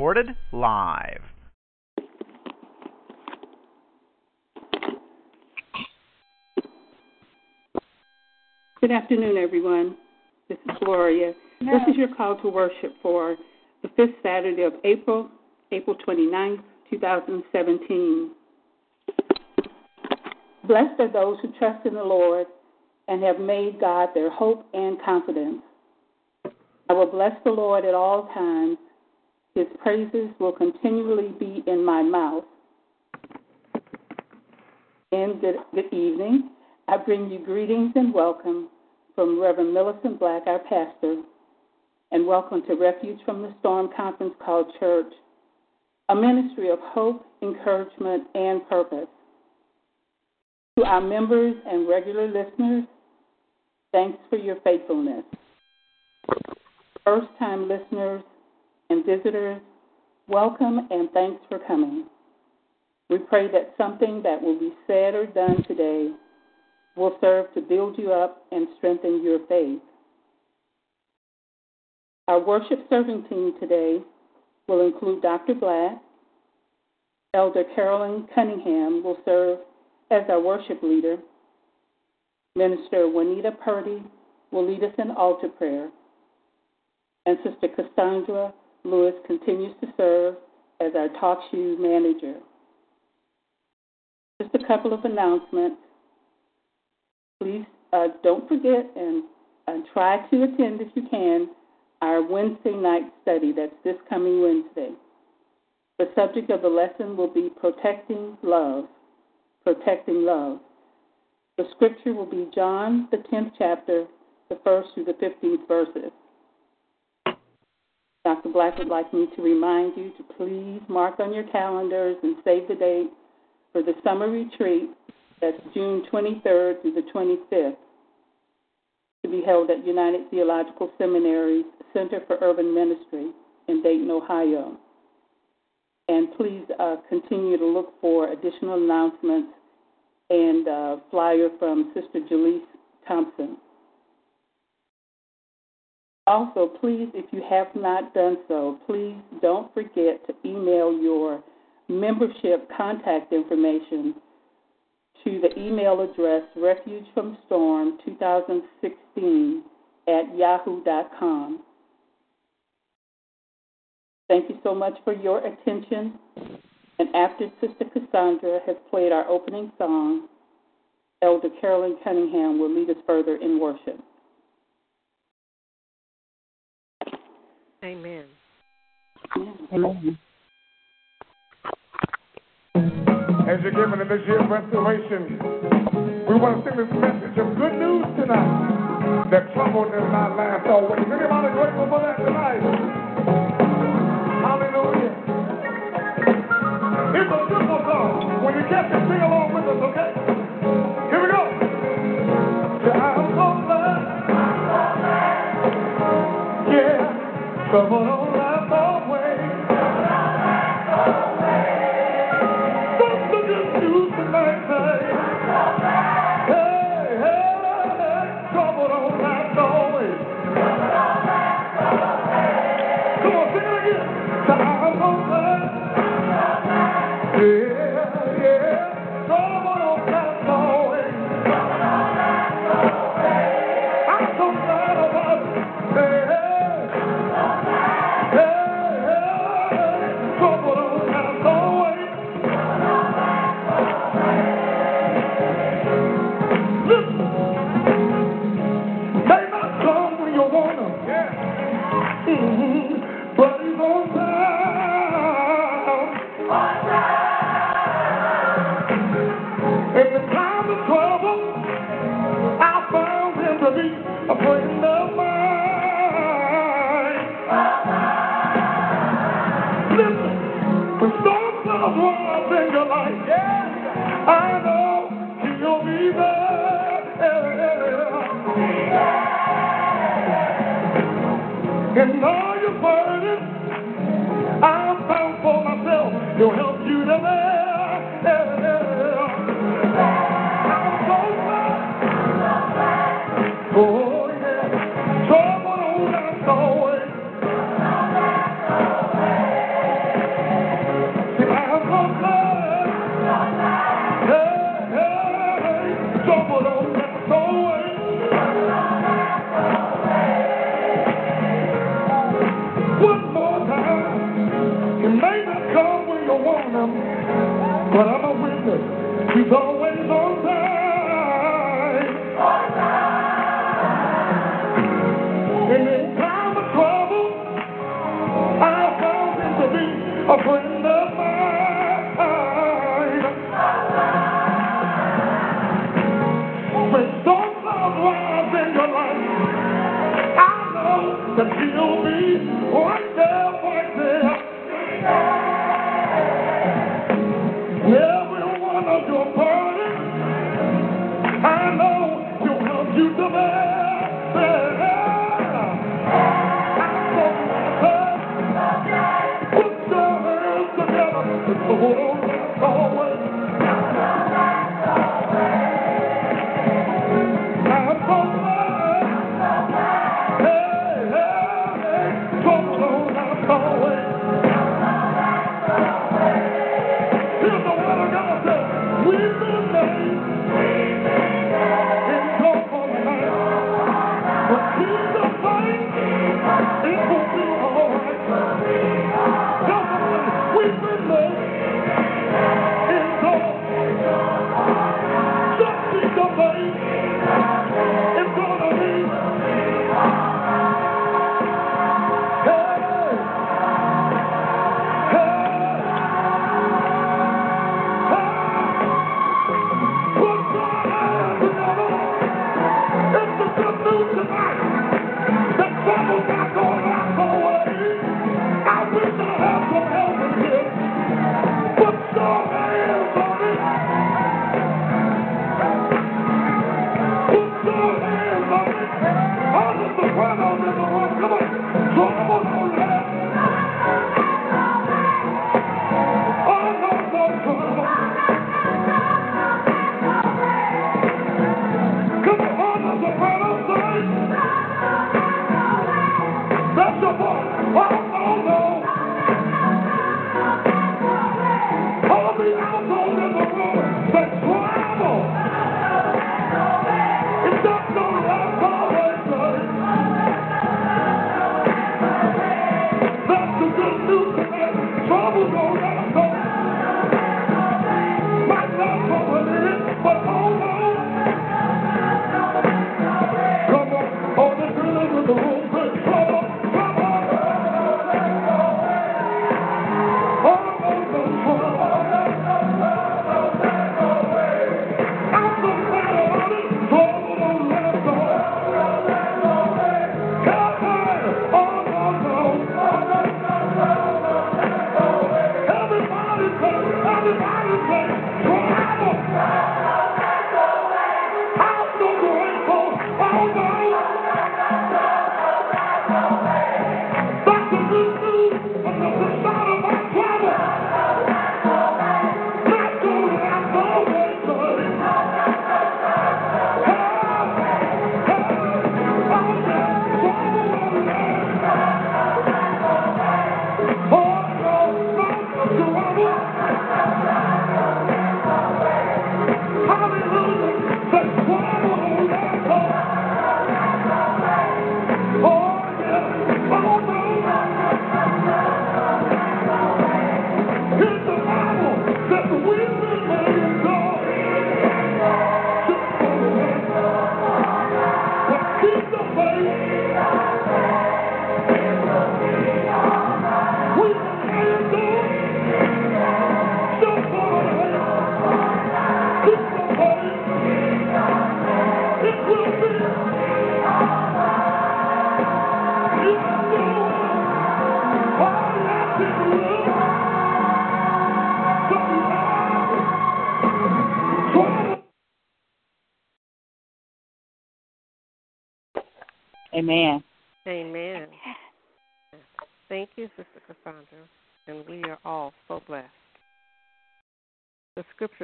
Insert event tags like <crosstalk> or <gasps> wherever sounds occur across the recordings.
Recorded live. Good afternoon, everyone. This is Gloria. This is your call to worship for the fifth Saturday of April, April 29th, 2017. Blessed are those who trust in the Lord and have made God their hope and confidence. I will bless the Lord at all times. His praises will continually be in my mouth. And good, evening. I bring you greetings and welcome from Reverend Millicent Black, our pastor, and welcome to Refuge from the Storm conference called Church, a ministry of hope, encouragement, and purpose. To our members and regular listeners, thanks for your faithfulness. First time listeners and visitors, welcome and thanks for coming. We pray that something that will be said or done today will serve to build you up and strengthen your faith. Our worship serving team today will include Dr. Black. Elder Carolyn Cunningham will serve as our worship leader. Minister Juanita Purdy will lead us in altar prayer. And Sister Cassandra Lewis continues to serve as our talk shoe manager. Just a couple of announcements please uh, don't forget and, and try to attend if you can our Wednesday night study. That's this coming Wednesday. The subject of the lesson will be protecting love. Protecting love. The scripture will be John, the 10th chapter, the first through the 15th verses. Dr. Black would like me to remind you to please mark on your calendars and save the date for the summer retreat that's June 23rd through the 25th, to be held at United Theological Seminary's Center for Urban Ministry in Dayton, Ohio. And please uh, continue to look for additional announcements and uh, flyer from Sister Jaleese Thompson. Also, please, if you have not done so, please don't forget to email your membership contact information to the email address refugefromstorm2016 at yahoo.com. Thank you so much for your attention. And after Sister Cassandra has played our opening song, Elder Carolyn Cunningham will lead us further in worship. Amen. Amen. as you're giving in this year of restoration. We want to sing this message of good news tonight that trouble does not last always. Anybody grateful for that tonight? Hallelujah. It's a simple song. When you catch it, sing along with us, okay? Trouble don't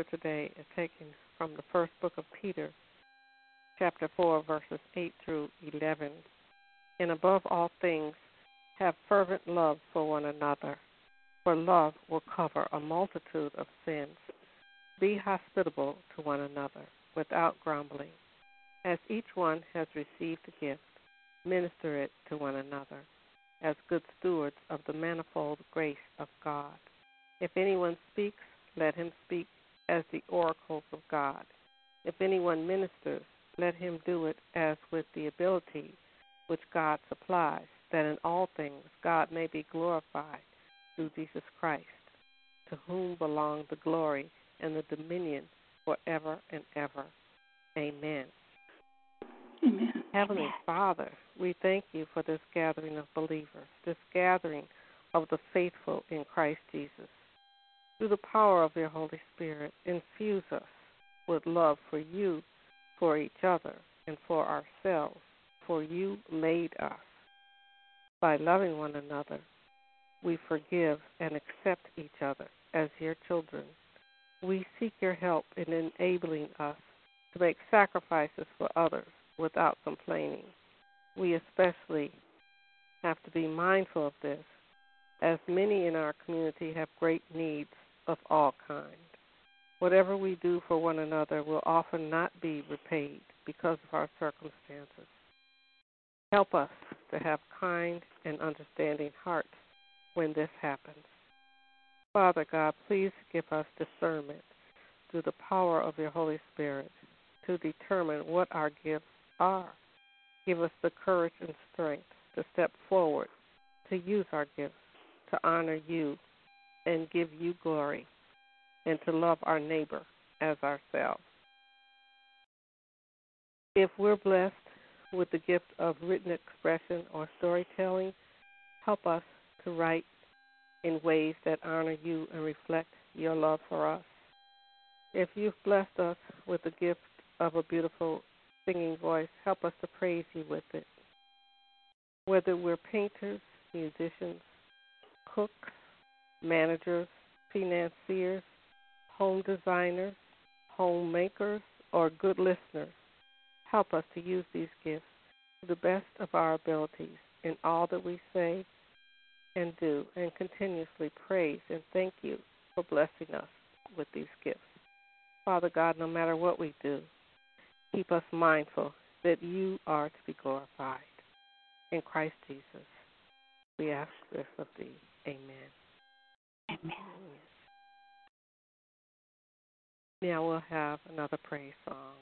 today is taken from the first book of Peter, chapter 4, verses 8 through 11. And above all things, have fervent love for one another, for love will cover a multitude of sins. Be hospitable to one another without grumbling. As each one has received a gift, minister it to one another as good stewards of the manifold grace of God. If anyone speaks, let him speak as the oracles of God. Anyone ministers, let him do it as with the ability which God supplies, that in all things God may be glorified through Jesus Christ, to whom belong the glory and the dominion forever and ever. Amen. Amen. Heavenly Father, we thank you for this gathering of believers, this gathering of the faithful in Christ Jesus. Through the power of your Holy Spirit, infuse us with love for you, for each other, and for ourselves, for you made us. By loving one another, we forgive and accept each other as your children. We seek your help in enabling us to make sacrifices for others without complaining. We especially have to be mindful of this, as many in our community have great needs of all kinds. Whatever we do for one another will often not be repaid because of our circumstances. Help us to have kind and understanding hearts when this happens. Father God, please give us discernment through the power of your Holy Spirit to determine what our gifts are. Give us the courage and strength to step forward, to use our gifts, to honor you and give you glory, and to love our neighbor as ourselves. If we're blessed with the gift of written expression or storytelling, help us to write in ways that honor you and reflect your love for us. If you've blessed us with the gift of a beautiful singing voice, help us to praise you with it. Whether we're painters, musicians, cooks, managers, financiers, home designers, homemakers, or good listeners, help us to use these gifts to the best of our abilities in all that we say and do, and continuously praise and thank you for blessing us with these gifts. Father God, no matter what we do, keep us mindful that you are to be glorified. In Christ Jesus, we ask this of thee. Amen. Amen. Now we'll have another praise song.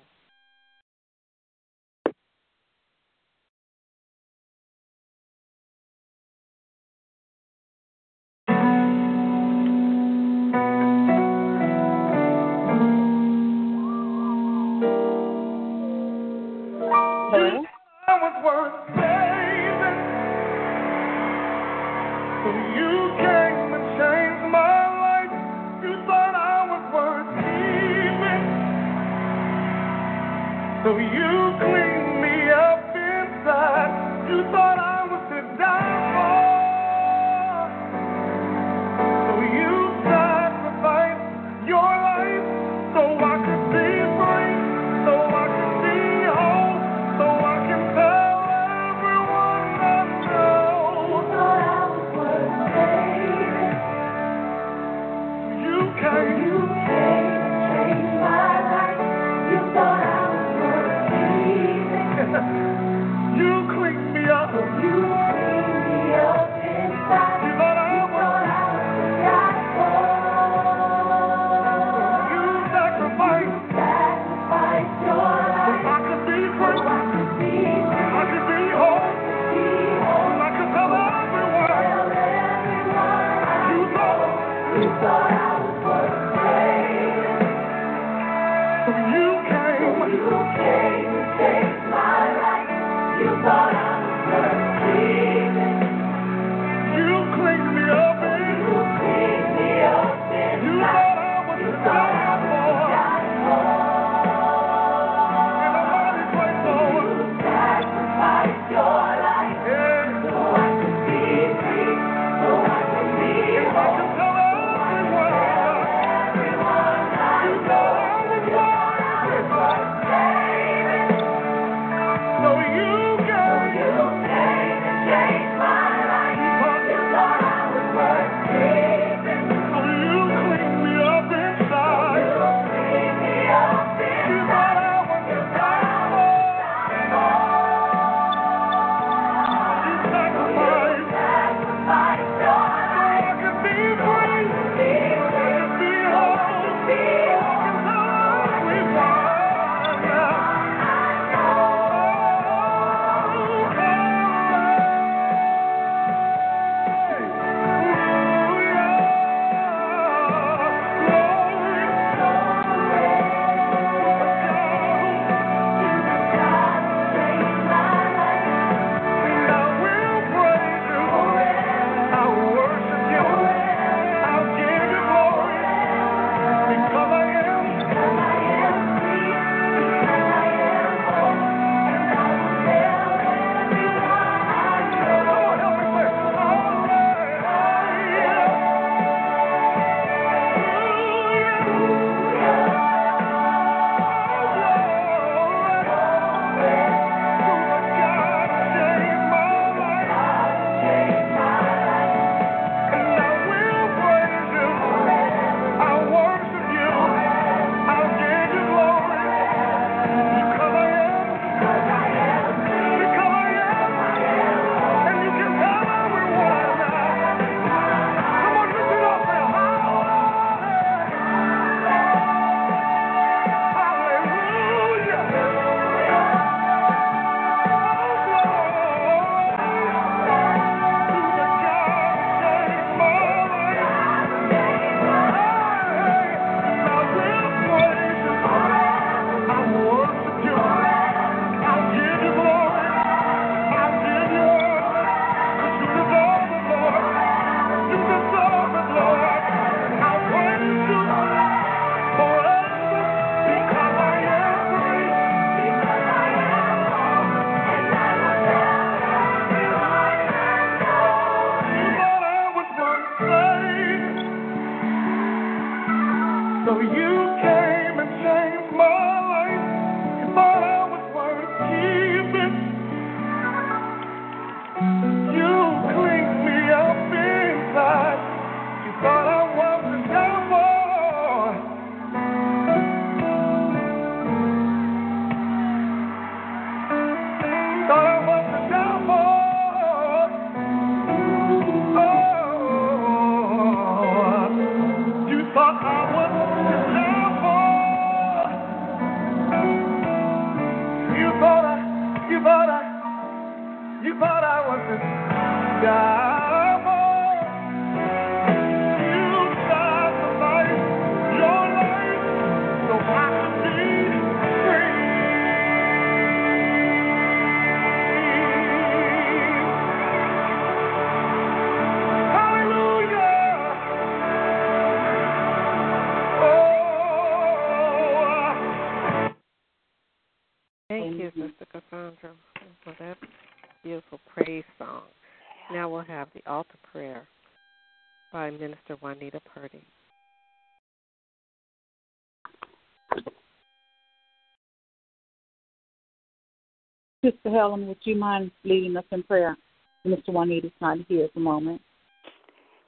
Sister Helen, would you mind leading us in prayer? Mr. Juanita's not here at the moment.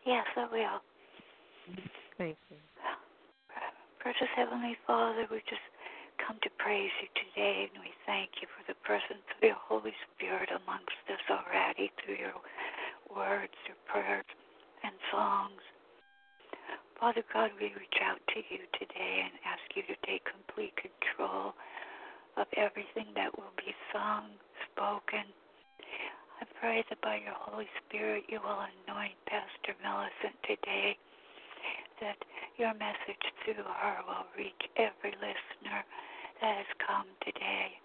Yes, I will. Thank you. Precious Heavenly Father, we just come to praise you today, and we thank you for the presence of your Holy Spirit amongst us already through your words, your prayers, and songs. Father God, we reach out to you today and ask you to take complete control of everything that will be sung, spoken. I pray that by your Holy Spirit you will anoint Pastor Millicent today, that your message through her will reach every listener that has come today.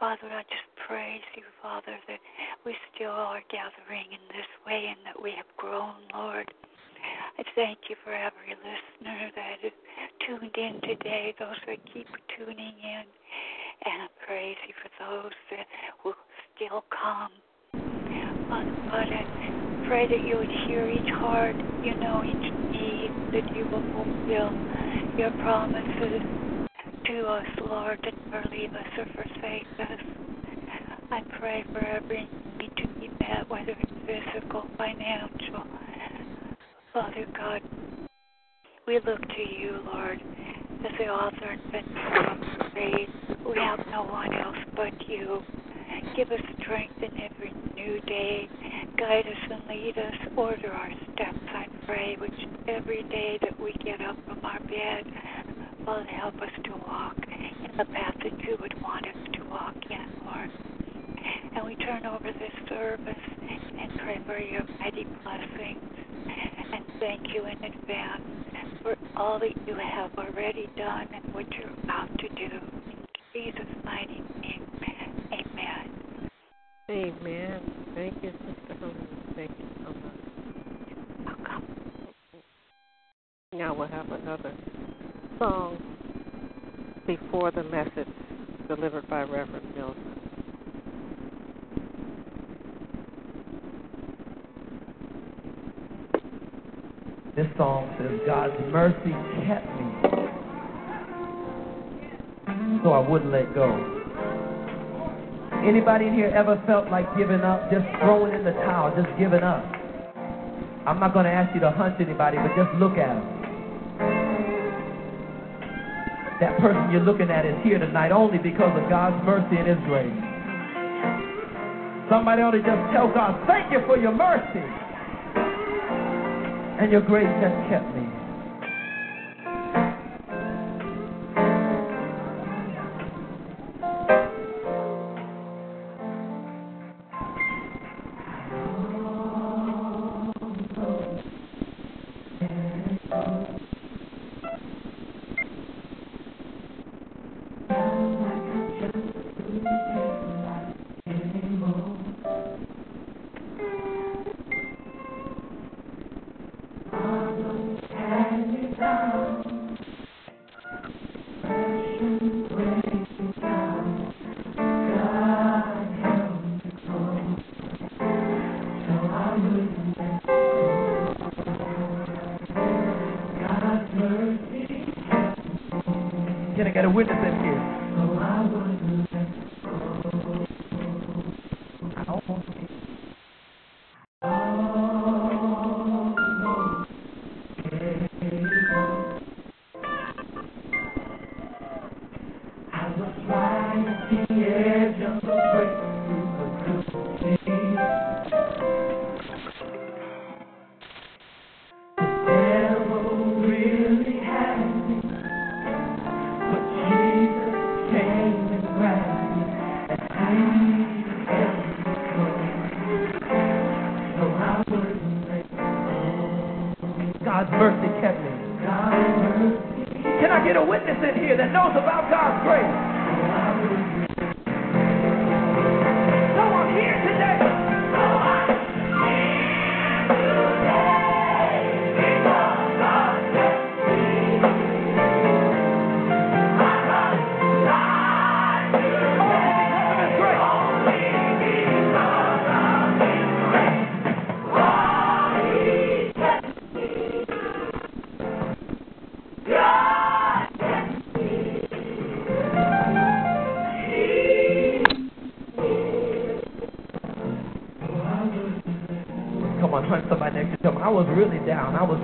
Father, I just praise you, Father, that we still are gathering in this way and that we have grown, Lord. I thank you for every listener that is tuned in today, those that keep tuning in. And I praise you for those that will still come. God, I pray that you would hear each heart, you know each need, that you will fulfill your promises to us, Lord, and never leave us or forsake us. I pray for every need to be met, whether it's physical, financial. Father God, we look to you, Lord, as the author and finisher of faith. We have no one else but you. Give us strength in every new day. Guide us and lead us. Order our steps, I pray, which every day that we get up from our bed, Father, help us to walk in the path that you would want us to walk in, Lord. And we turn over this service and pray for your mighty blessings. And thank you in advance for all that you have already done and what you're about to do. In Jesus' mighty name, amen. Amen. Thank you, Sister Helen. Thank you so much. Welcome. Now we'll have another song before the message delivered by Reverend Milton. This song says, God's mercy kept me so I wouldn't let go. Anybody in here ever felt like giving up, just throwing in the towel, just giving up? I'm not going to ask you to hunt anybody, but just look at them. That person you're looking at is here tonight only because of God's mercy and His grace. Somebody ought to just tell God, thank you for your mercy and your grace has kept me.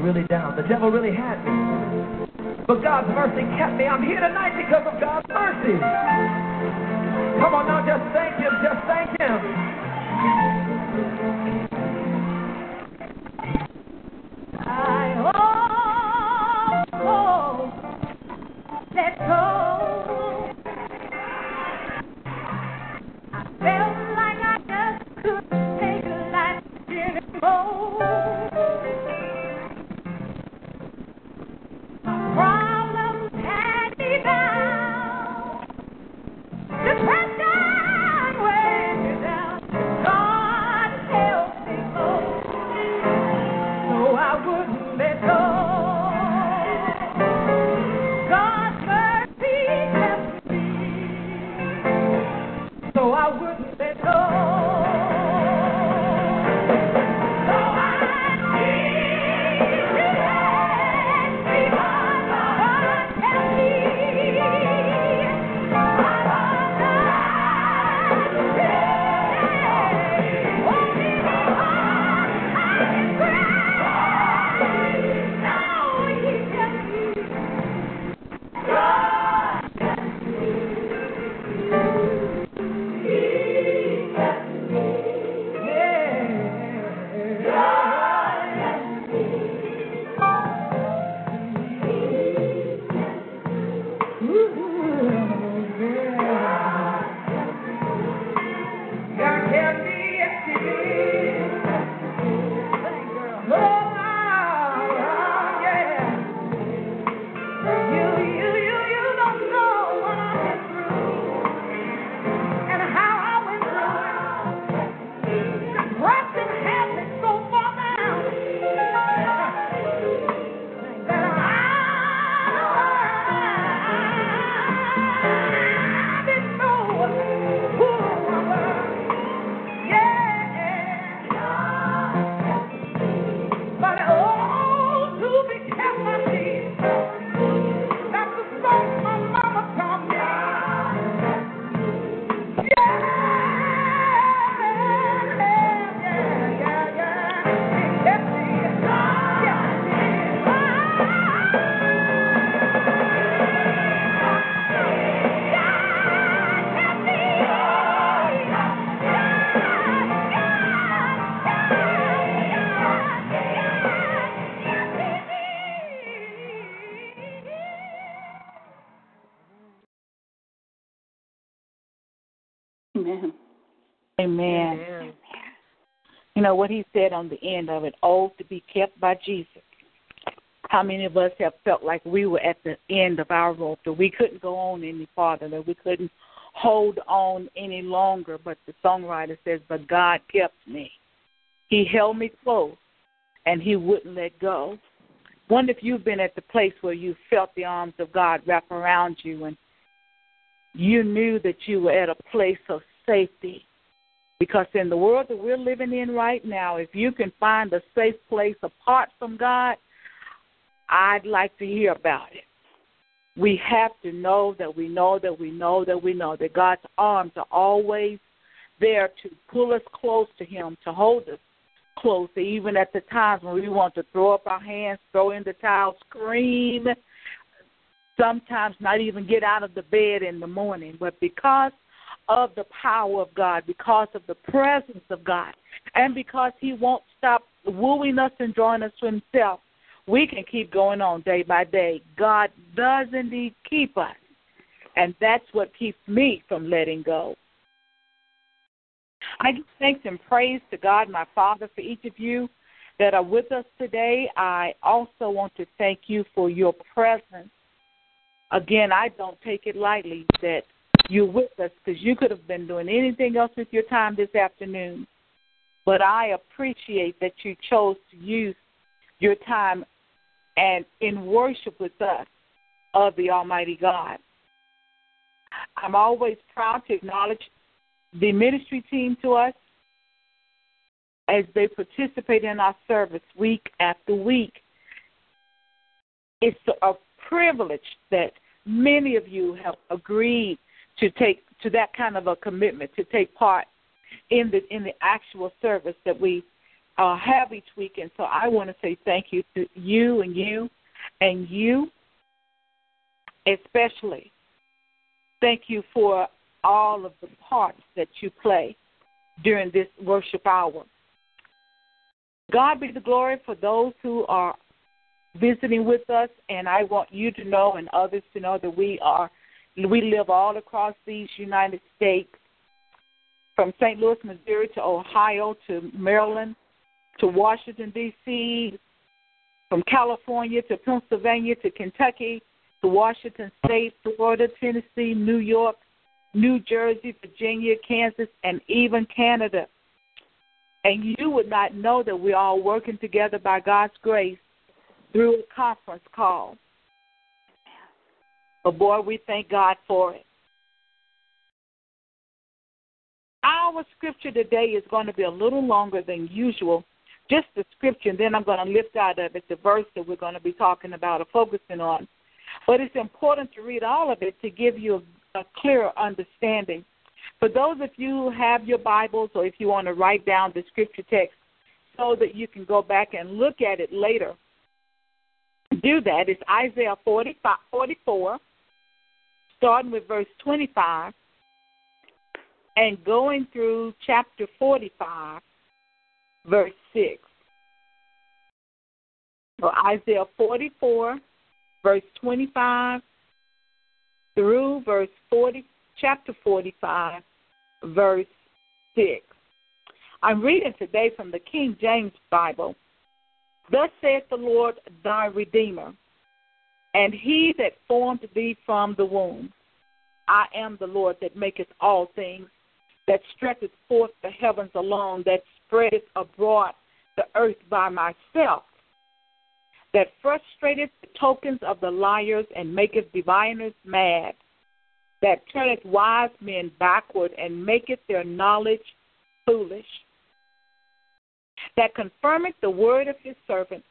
Really down. The devil really had me. But God's mercy kept me. I'm here tonight because of God's mercy. Amen. You know what he said on the end of it, oh, to be kept by Jesus. How many of us have felt like we were at the end of our rope, that we couldn't go on any farther, that we couldn't hold on any longer? But the songwriter says, But God kept me. He held me close and he wouldn't let go. Wonder if you've been at the place where you felt the arms of God wrap around you and you knew that you were at a place of safety. Because in the world that we're living in right now, if you can find a safe place apart from God, I'd like to hear about it. We have to know that we know that we know that we know that God's arms are always there to pull us close to Him, to hold us close, even at the times when we want to throw up our hands, throw in the towel, scream, sometimes not even get out of the bed in the morning. But because of the power of God, because of the presence of God, and because He won't stop wooing us and drawing us to Himself, we can keep going on day by day. God does indeed keep us, and that's what keeps me from letting go. I give thanks and praise to God, my Father, for each of you that are with us today. I also want to thank you for your presence. Again, I don't take it lightly that you're with us because you could have been doing anything else with your time this afternoon. But I appreciate that you chose to use your time and in worship with us of the Almighty God. I'm always proud to acknowledge the ministry team to us as they participate in our service week after week. It's a privilege that many of you have agreed to take to that kind of a commitment to take part in the in the actual service that we uh, have each week. And so I want to say thank you to you and you and you especially. Thank you for all of the parts that you play during this worship hour. God be the glory for those who are visiting with us, and I want you to know and others to know that we are we live all across these United States, from St. Louis, Missouri to Ohio to Maryland to Washington D.C., from California to Pennsylvania to Kentucky to Washington State, Florida, Tennessee, New York, New Jersey, Virginia, Kansas, and even Canada. And you would not know that we're all working together by God's grace through a conference call. But boy, we thank God for it. Our scripture today is going to be a little longer than usual. Just the scripture, and then I'm going to lift out of it the verse that we're going to be talking about or focusing on. But it's important to read all of it to give you a, a clearer understanding. For those of you who have your Bibles or if you want to write down the scripture text so that you can go back and look at it later, do that. It's Isaiah 45, 44, starting with verse 25 and going through chapter 45, verse 6. So Isaiah 44, verse 25 through verse 40, chapter 45, verse 6. I'm reading today from the King James Bible. Thus saith the Lord thy Redeemer, and he that formed thee from the womb. I am the Lord that maketh all things, that stretcheth forth the heavens alone, that spreadeth abroad the earth by myself that frustrateth the tokens of the liars and maketh diviners mad, that turneth wise men backward and maketh their knowledge foolish, that confirmeth the word of his servant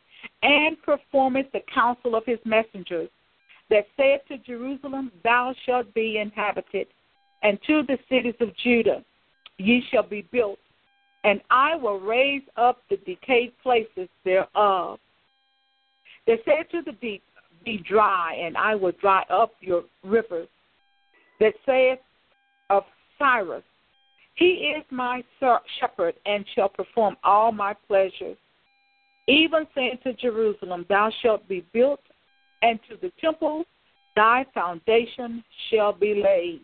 and performeth the counsel of his messengers, that saith to Jerusalem, Thou shalt be inhabited, and to the cities of Judah, Ye shall be built, and I will raise up the decayed places thereof they said to the deep, Be dry, and I will dry up your rivers. That saith of Cyrus, He is my shepherd, and shall perform all my pleasures. Even saying to Jerusalem, Thou shalt be built, and to the temple, thy foundation shall be laid.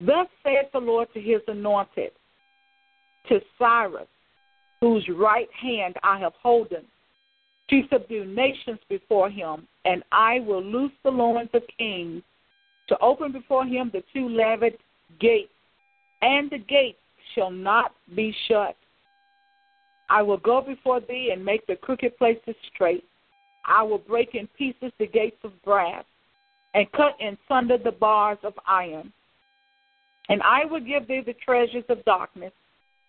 Thus saith the Lord to his anointed, to Cyrus, whose right hand I have holden, to subdue nations before him, and I will loose the loins of kings, to open before him the two levied gates, and the gates shall not be shut. I will go before thee and make the crooked places straight. I will break in pieces the gates of brass, and cut in sunder the bars of iron. And I will give thee the treasures of darkness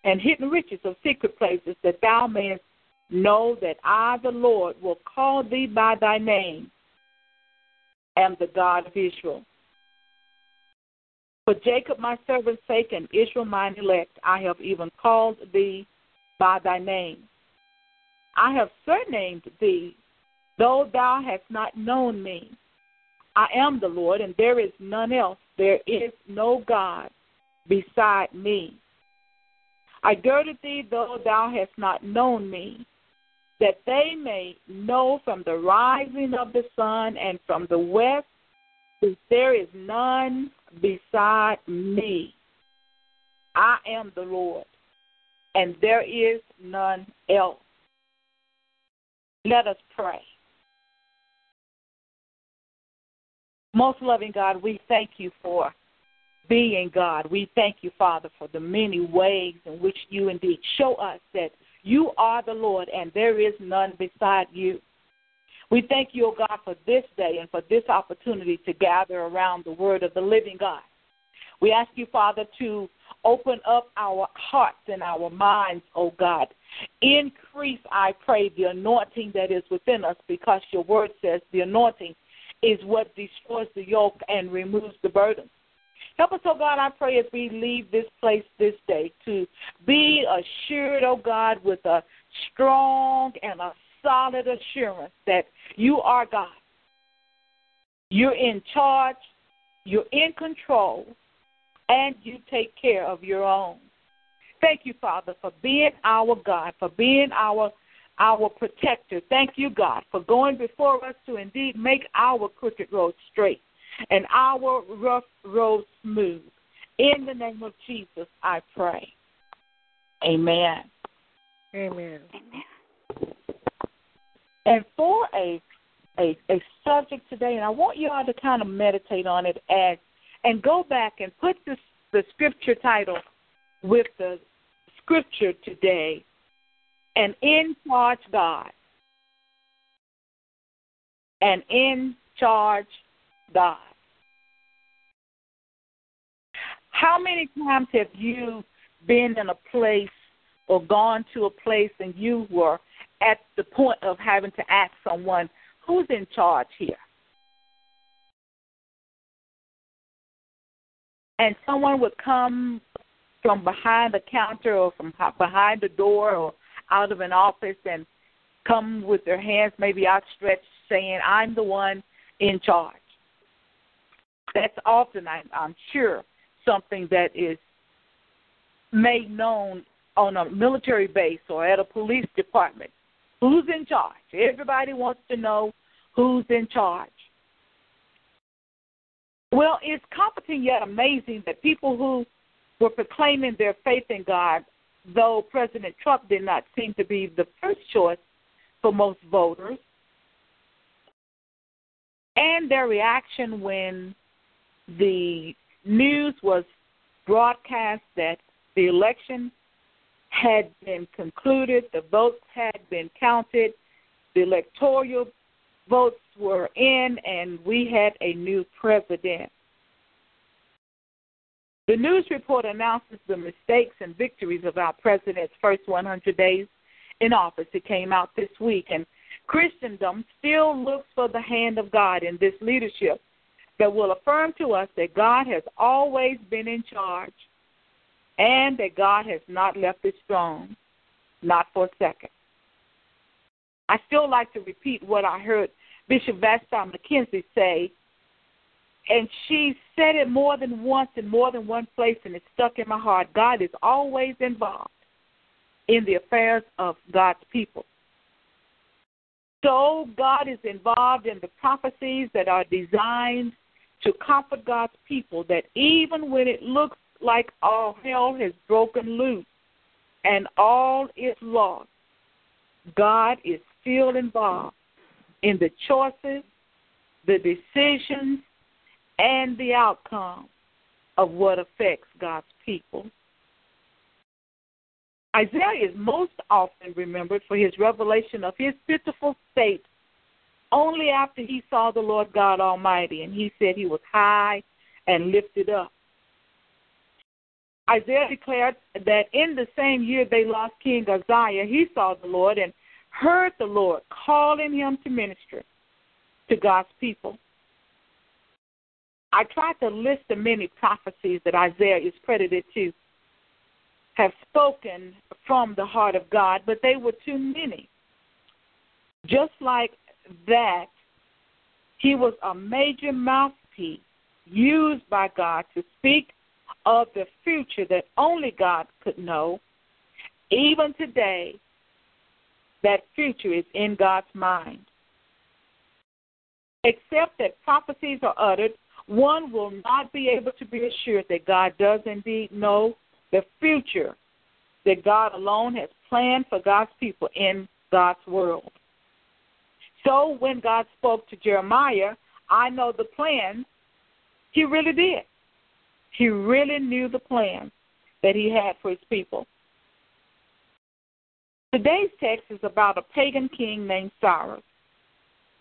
and hidden riches of secret places, that thou mayest know that I, the Lord, will call thee by thy name, am the God of Israel. For Jacob my servant's sake and Israel mine elect, I have even called thee by thy name. I have surnamed thee, though thou hast not known me. I am the Lord, and there is none else. There is no God beside me. I girded thee, though thou hast not known me, that they may know from the rising of the sun and from the west that there is none beside me. I am the Lord. And there is none else. Let us pray. Most loving God, we thank you for being God. We thank you, Father, for the many ways in which you indeed show us that you are the Lord and there is none beside you. We thank you, O oh God, for this day and for this opportunity to gather around the word of the living God. We ask you, Father, to open up our hearts and our minds, O God. Increase, I pray, the anointing that is within us because your word says the anointing is what destroys the yoke and removes the burden. Help us, oh God, I pray as we leave this place this day to be assured, oh God, with a strong and a solid assurance that you are God. You're in charge, you're in control, and you take care of your own. Thank you, Father, for being our God, for being our our protector. Thank you, God, for going before us to indeed make our crooked road straight and our rough road smooth. In the name of Jesus, I pray. Amen. Amen. Amen. And for a, a a subject today, and I want you all to kind of meditate on it as and go back and put the scripture title with the scripture today an in charge God. An in charge God. How many times have you been in a place or gone to a place and you were at the point of having to ask someone, who's in charge here? And someone would come from behind the counter or from behind the door or out of an office and come with their hands maybe outstretched saying, I'm the one in charge. That's often, I'm sure, something that is made known on a military base or at a police department. Who's in charge? Everybody wants to know who's in charge. Well, it's comforting yet amazing that people who were proclaiming their faith in God though President Trump did not seem to be the first choice for most voters, and their reaction when the news was broadcast that the election had been concluded, the votes had been counted, the electoral votes were in, and we had a new president. The news report announces the mistakes and victories of our president's first 100 days in office. It came out this week, and Christendom still looks for the hand of God in this leadership that will affirm to us that God has always been in charge and that God has not left his throne, not for a second. I still like to repeat what I heard Bishop Vashti McKenzie say and she said it more than once in more than one place, and it stuck in my heart. God is always involved in the affairs of God's people. So God is involved in the prophecies that are designed to comfort God's people, that even when it looks like all hell has broken loose and all is lost, God is still involved in the choices, the decisions, and the outcome of what affects God's people. Isaiah is most often remembered for his revelation of his pitiful state only after he saw the Lord God Almighty and he said he was high and lifted up. Isaiah declared that in the same year they lost King Uzziah, he saw the Lord and heard the Lord calling him to minister to God's people. I tried to list the many prophecies that Isaiah is credited to have spoken from the heart of God, but they were too many. Just like that, he was a major mouthpiece used by God to speak of the future that only God could know. Even today, that future is in God's mind. Except that prophecies are uttered one will not be able to be assured that God does indeed know the future that God alone has planned for God's people in God's world. So when God spoke to Jeremiah, I know the plan, he really did. He really knew the plan that he had for his people. Today's text is about a pagan king named Cyrus.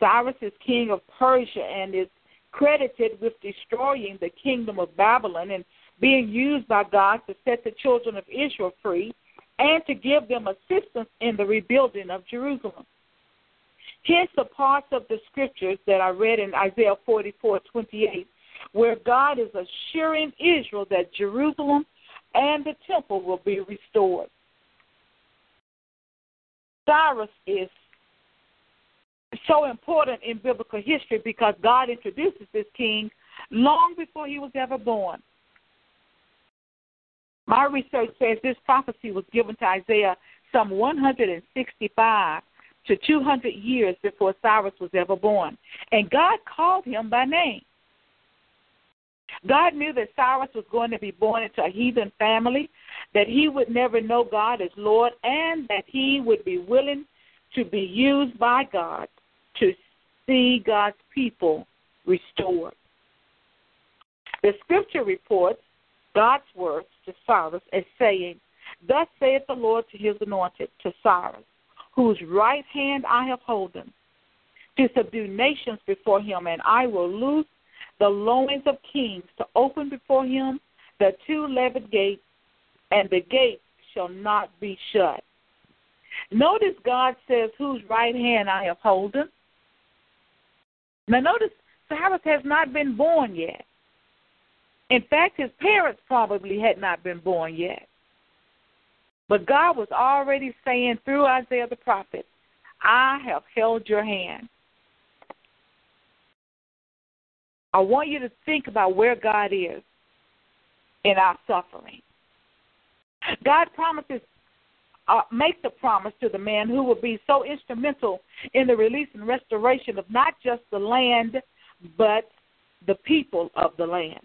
Cyrus is king of Persia and is credited with destroying the kingdom of Babylon and being used by God to set the children of Israel free and to give them assistance in the rebuilding of Jerusalem. Here's the parts of the scriptures that I read in Isaiah 44 28, where God is assuring Israel that Jerusalem and the temple will be restored. Cyrus is so important in biblical history because God introduces this king long before he was ever born. My research says this prophecy was given to Isaiah some 165 to 200 years before Cyrus was ever born. And God called him by name. God knew that Cyrus was going to be born into a heathen family, that he would never know God as Lord, and that he would be willing to be used by God to see God's people restored. The scripture reports God's words to Cyrus as saying, Thus saith the Lord to his anointed, to Cyrus, whose right hand I have holden, to subdue nations before him, and I will loose the loins of kings to open before him the two levied gates, and the gates shall not be shut. Notice God says, Whose right hand I have holden. Now, notice Cyrus has not been born yet. In fact, his parents probably had not been born yet. But God was already saying through Isaiah the prophet, I have held your hand. I want you to think about where God is in our suffering. God promises, uh, make the promise to the man who will be so instrumental in the release and restoration of not just the land, but the people of the land.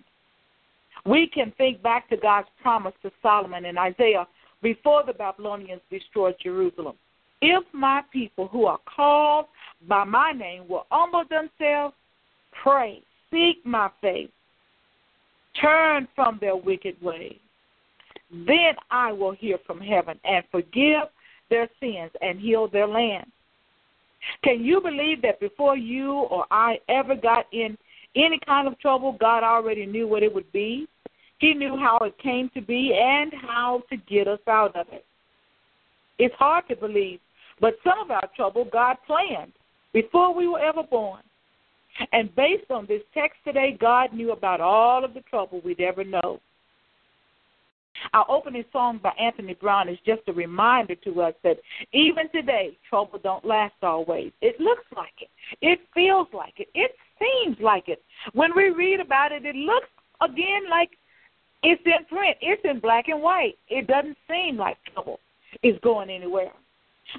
We can think back to God's promise to Solomon in Isaiah before the Babylonians destroyed Jerusalem. If my people who are called by my name will humble themselves, pray, seek my face, turn from their wicked ways, then I will hear from heaven and forgive their sins and heal their land. Can you believe that before you or I ever got in any kind of trouble, God already knew what it would be? He knew how it came to be and how to get us out of it. It's hard to believe, but some of our trouble God planned before we were ever born. And based on this text today, God knew about all of the trouble we'd ever know. Our opening song by Anthony Brown is just a reminder to us that even today, trouble don't last always. It looks like it. It feels like it. It seems like it. When we read about it, it looks again like it's in print. It's in black and white. It doesn't seem like trouble is going anywhere.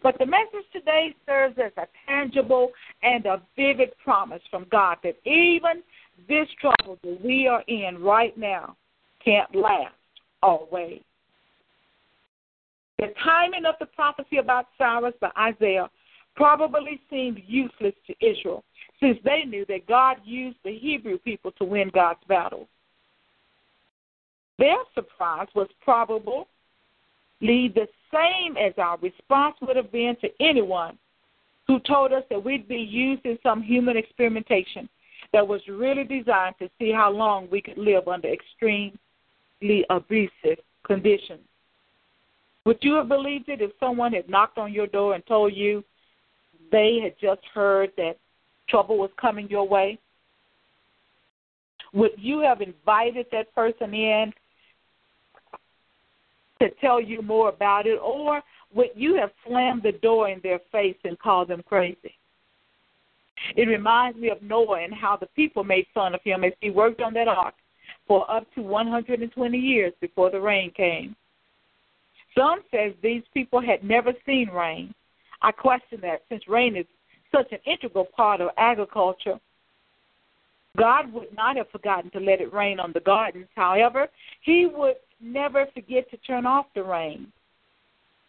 But the message today serves as a tangible and a vivid promise from God that even this trouble that we are in right now can't last always. The timing of the prophecy about Cyrus by Isaiah probably seemed useless to Israel since they knew that God used the Hebrew people to win God's battles. Their surprise was probably the same as our response would have been to anyone who told us that we'd be used in some human experimentation that was really designed to see how long we could live under extremely abusive conditions. Would you have believed it if someone had knocked on your door and told you they had just heard that trouble was coming your way? Would you have invited that person in to tell you more about it, or would you have slammed the door in their face and called them crazy? It reminds me of Noah and how the people made fun of him as he worked on that ark for up to 120 years before the rain came. Some says these people had never seen rain. I question that since rain is such an integral part of agriculture. God would not have forgotten to let it rain on the gardens. However, he would never forget to turn off the rain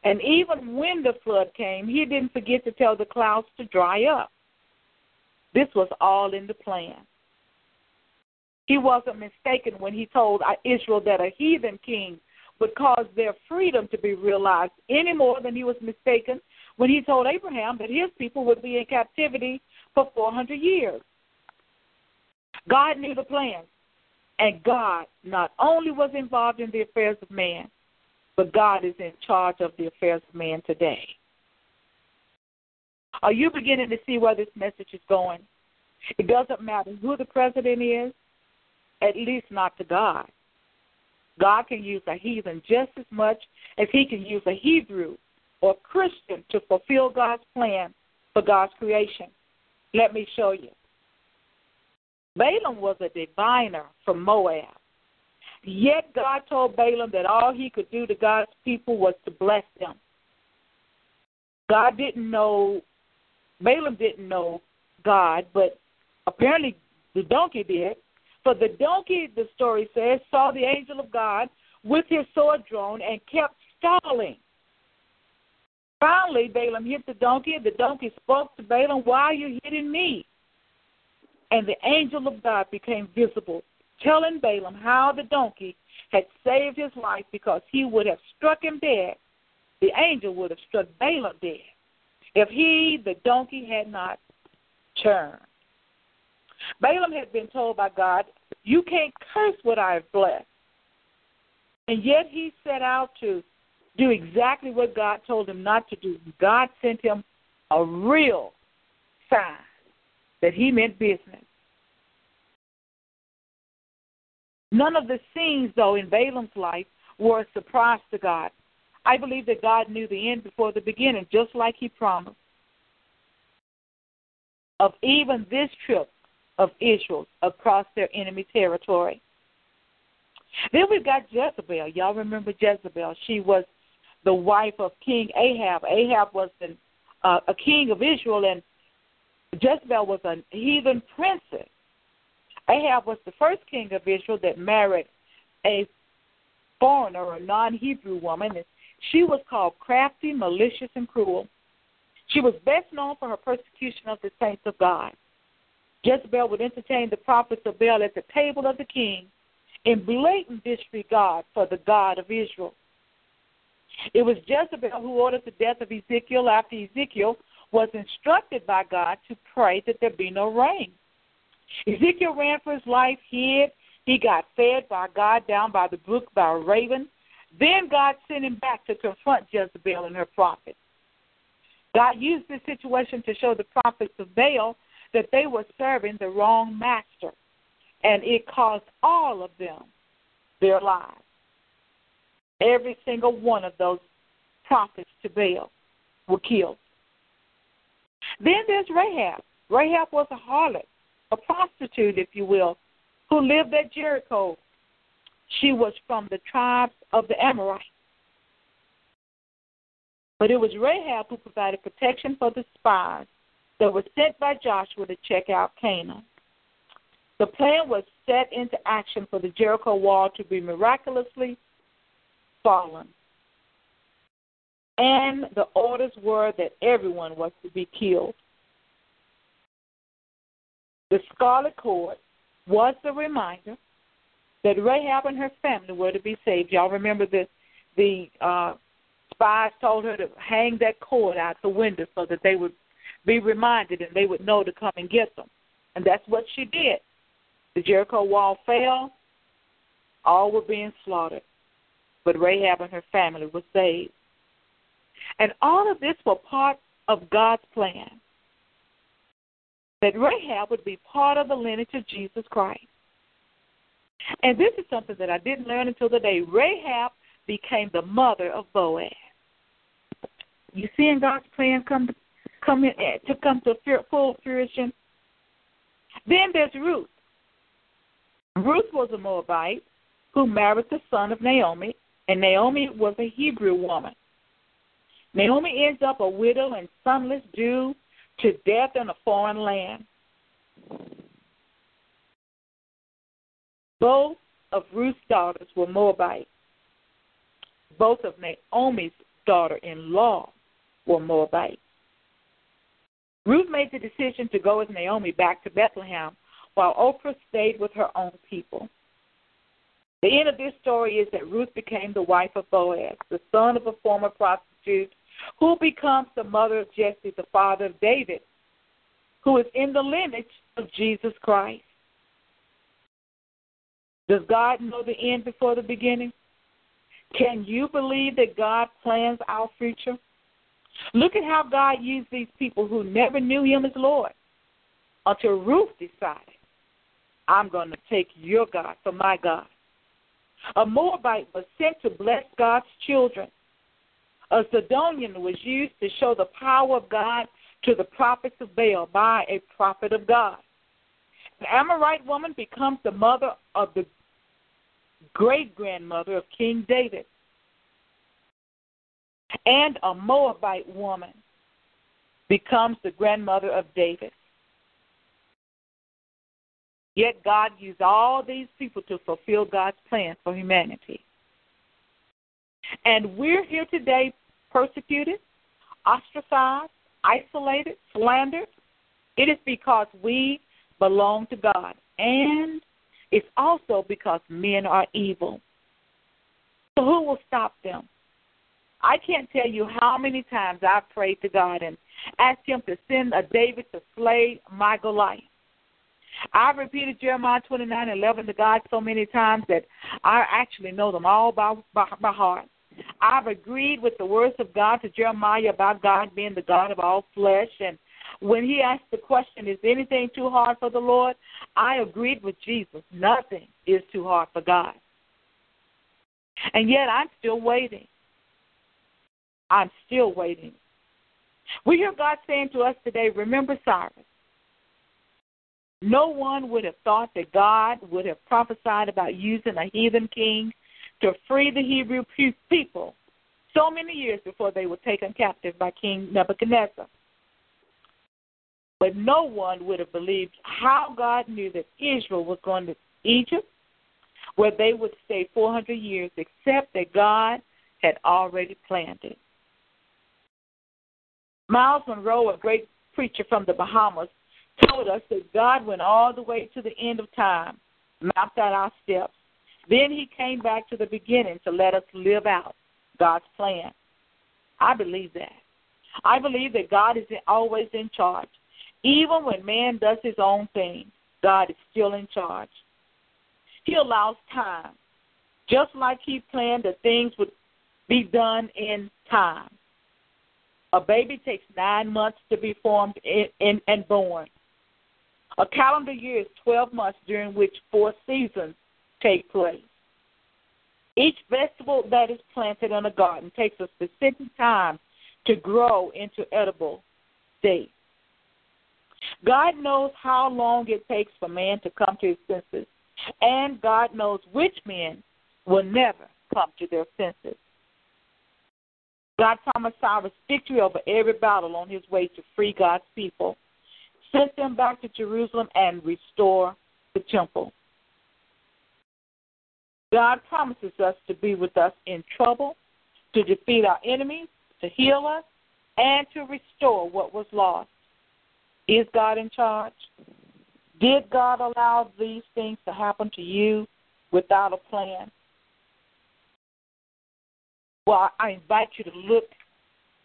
And even when the flood came, he didn't forget to tell the clouds to dry up. This was all in the plan. He wasn't mistaken when he told Israel that a heathen king would cause their freedom to be realized any more than he was mistaken when he told Abraham that his people would be in captivity for 400 years. God knew the plan, and God not only was involved in the affairs of man, but God is in charge of the affairs of man today. Are you beginning to see where this message is going? It doesn't matter who the president is, at least not to God. God can use a heathen just as much as he can use a Hebrew or Christian to fulfill God's plan for God's creation. Let me show you. Balaam was a diviner from Moab. Yet God told Balaam that all he could do to God's people was to bless them. God didn't know, Balaam didn't know God, but apparently the donkey did. For the donkey, the story says, saw the angel of God with his sword drawn and kept stalling. Finally, Balaam hit the donkey, and the donkey spoke to Balaam, Why are you hitting me? And the angel of God became visible, telling Balaam how the donkey had saved his life because he would have struck him dead. The angel would have struck Balaam dead if he, the donkey, had not turned. Balaam had been told by God, You can't curse what I have blessed. And yet he set out to do exactly what God told him not to do. God sent him a real sign that he meant business. None of the scenes, though, in Balaam's life were a surprise to God. I believe that God knew the end before the beginning, just like he promised. Of even this trip of Israel across their enemy territory. Then we've got Jezebel. Y'all remember Jezebel? She was the wife of King Ahab. Ahab was an, uh, a king of Israel, and Jezebel was a heathen princess. Ahab was the first king of Israel that married a foreigner, a non Hebrew woman. And she was called crafty, malicious, and cruel. She was best known for her persecution of the saints of God. Jezebel would entertain the prophets of Baal at the table of the king in blatant disregard for the God of Israel. It was Jezebel who ordered the death of Ezekiel after Ezekiel was instructed by God to pray that there be no rain. Ezekiel ran for his life, hid. He got fed by God down by the brook by a raven. Then God sent him back to confront Jezebel and her prophets. God used this situation to show the prophets of Baal that they were serving the wrong master, and it cost all of them their lives. Every single one of those prophets to Baal were killed. Then there's Rahab. Rahab was a harlot, a prostitute, if you will, who lived at Jericho. She was from the tribes of the Amorites. But it was Rahab who provided protection for the spies that was sent by Joshua to check out Canaan. The plan was set into action for the Jericho wall to be miraculously fallen. And the orders were that everyone was to be killed. The scarlet cord was the reminder that Rahab and her family were to be saved. Y'all remember the the uh, spies told her to hang that cord out the window so that they would be reminded and they would know to come and get them. And that's what she did. The Jericho wall fell, all were being slaughtered, but Rahab and her family were saved. And all of this were part of God's plan that Rahab would be part of the lineage of Jesus Christ. And this is something that I didn't learn until the day Rahab became the mother of Boaz. You seeing God's plan come to come in, eh, to come to full fruition. Then there's Ruth. Ruth was a Moabite who married the son of Naomi, and Naomi was a Hebrew woman. Naomi ends up a widow and sonless due to death in a foreign land. Both of Ruth's daughters were Moabites. Both of Naomi's daughter in law were Moabite. Ruth made the decision to go with Naomi back to Bethlehem while Orpah stayed with her own people. The end of this story is that Ruth became the wife of Boaz, the son of a former prostitute, who becomes the mother of Jesse, the father of David, who is in the lineage of Jesus Christ. Does God know the end before the beginning? Can you believe that God plans our future? Look at how God used these people who never knew Him as Lord until Ruth decided, I'm going to take your God for my God. A Moabite was sent to bless God's children. A Zidonian was used to show the power of God to the prophets of Baal by a prophet of God. An Amorite woman becomes the mother of the great grandmother of King David and a Moabite woman becomes the grandmother of David. Yet God used all these people to fulfill God's plan for humanity. And we're here today persecuted, ostracized, isolated, slandered. It is because we belong to God. And it's also because men are evil. So who will stop them? I can't tell you how many times I've prayed to God and asked Him to send a David to slay my Goliath. I've repeated Jeremiah twenty nine eleven to God so many times that I actually know them all by, by, by heart. I've agreed with the words of God to Jeremiah about God being the God of all flesh. And when he asked the question, Is anything too hard for the Lord? I agreed with Jesus. Nothing is too hard for God. And yet I'm still waiting. I'm still waiting. We hear God saying to us today, remember Cyrus. No one would have thought that God would have prophesied about using a heathen king to free the Hebrew people so many years before they were taken captive by King Nebuchadnezzar. But no one would have believed how God knew that Israel was going to Egypt, where they would stay 400 years, except that God had already planned it. Myles Munroe, a great preacher from the Bahamas, told us that God went all the way to the end of time, mapped out our steps. Then he came back to the beginning to let us live out God's plan. I believe that. I believe that God is always in charge. Even when man does his own thing, God is still in charge. He allows time, just like he planned that things would be done in time. A baby takes nine months to be formed and born. A calendar year is 12 months during which four seasons take place. Each vegetable that is planted in a garden takes a specific time to grow into edible state. God knows how long it takes for man to come to his senses, and God knows which men will never come to their senses. God promised Cyrus victory over every battle on his way to free God's people sent them back to Jerusalem and restore the temple. God promises us to be with us in trouble, to defeat our enemies, to heal us, and to restore what was lost. Is God in charge? Did God allow these things to happen to you without a plan? Well, I invite you to look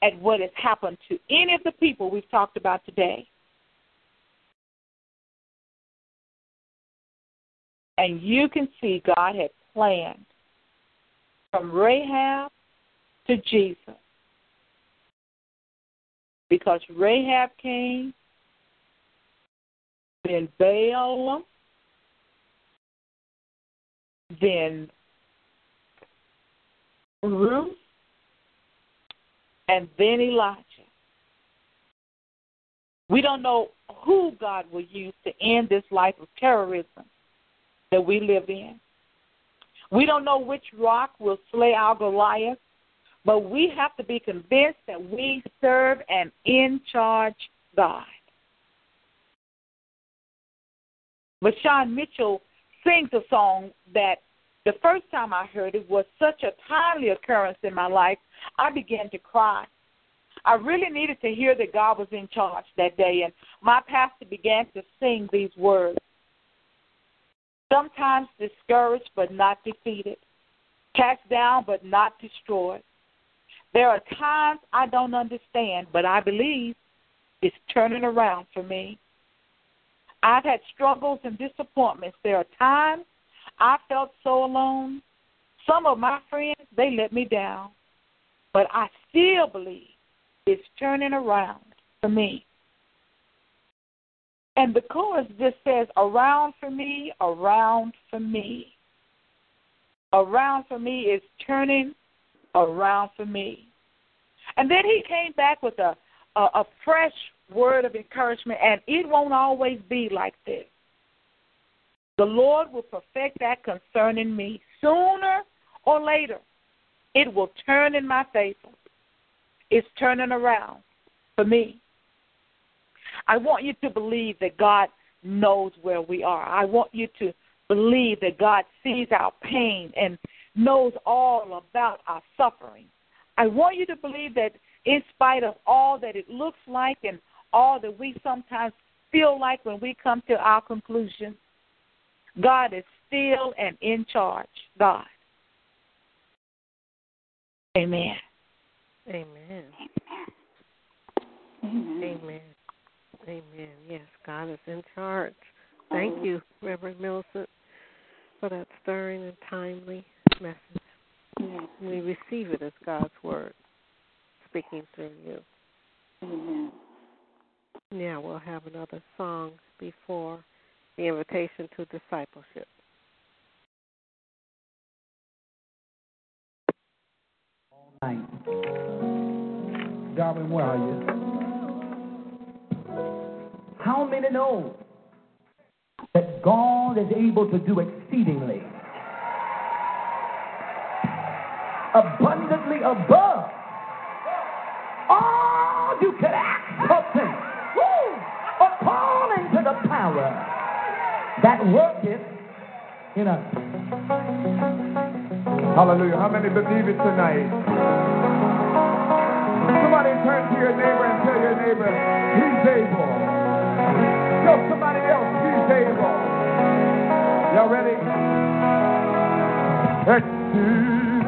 at what has happened to any of the people we've talked about today. And you can see God had planned from Rahab to Jesus. Because Rahab came, then Balaam, then Ruth, and then Elijah. We don't know who God will use to end this life of terrorism that we live in. We don't know which rock will slay our Goliath, but we have to be convinced that we serve an in charge God. Vashawn Mitchell sings a song that the first time I heard it was such a timely occurrence in my life, I began to cry. I really needed to hear that God was in charge that day, and my pastor began to sing these words. Sometimes discouraged but not defeated, cast down but not destroyed. There are times I don't understand, but I believe it's turning around for me. I've had struggles and disappointments. There are times I felt so alone. Some of my friends, they let me down. But I still believe it's turning around for me. And the chorus just says, around for me, around for me. Around for me is turning around for me. And then he came back with a, a, a fresh word of encouragement, and it won't always be like this. The Lord will perfect that concerning me sooner or later. It will turn in my favor. It's turning around for me. I want you to believe that God knows where we are. I want you to believe that God sees our pain and knows all about our suffering. I want you to believe that in spite of all that it looks like and all that we sometimes feel like when we come to our conclusion, God is still and in charge. God. Amen. Amen. Amen. Amen. Amen. Yes, God is in charge. Thank you, Reverend Millicent, for that stirring and timely message. Yes. We receive it as God's word speaking through you. Amen. Now we'll have another song before the invitation to discipleship. All night. Darwin, where are you? How many know that God is able to do exceedingly, abundantly above all you could ask or think, Woo! according to the power that worketh in us? Hallelujah. How many believe it tonight? Somebody turn to your neighbor and tell your neighbor, he's able. Tell somebody else, he's able. Y'all ready? Exceedingly,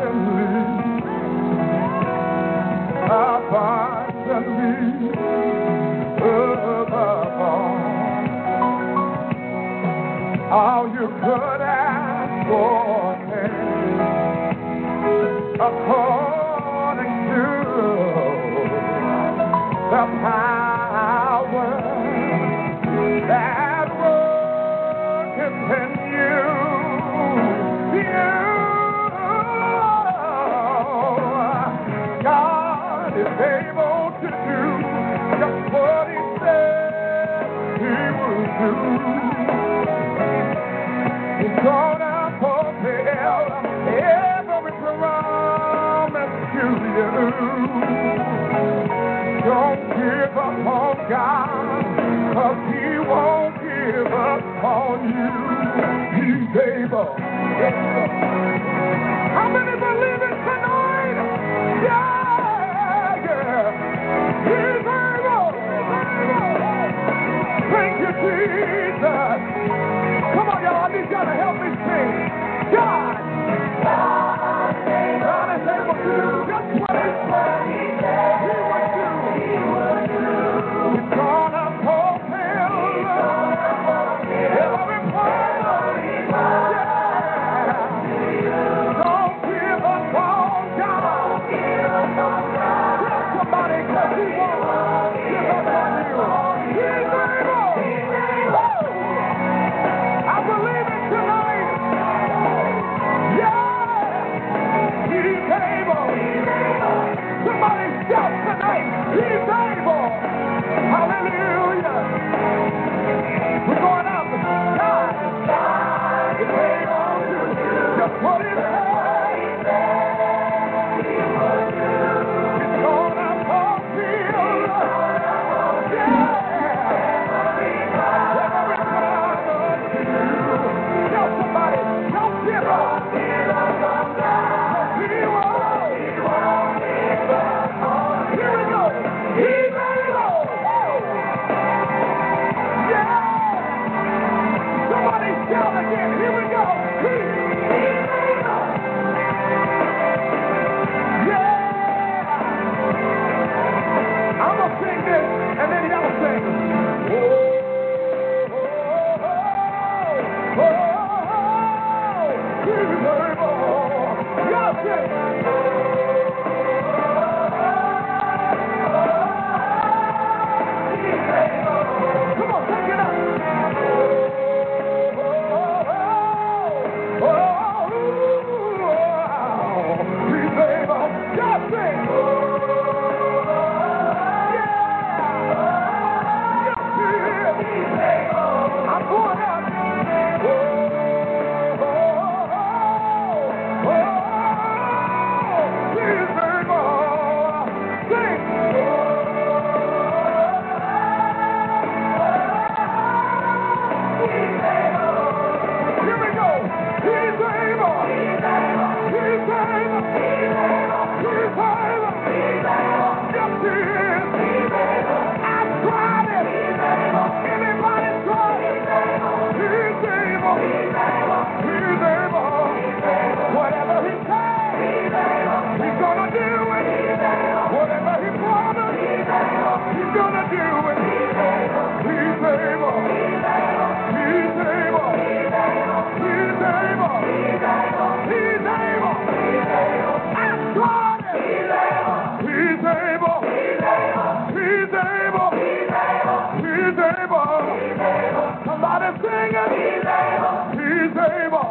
abundantly, above all, you could ask for, according to the power that worketh in you. You, God is able to do just what He said He would do. Gonna fulfill every promise you. Don't give up on He won't give up on you. He's able. How many believe it tonight? Yeah, yeah. He's able. Thank you, Jesus. Need y'all to help me sing. God. God is able to do just what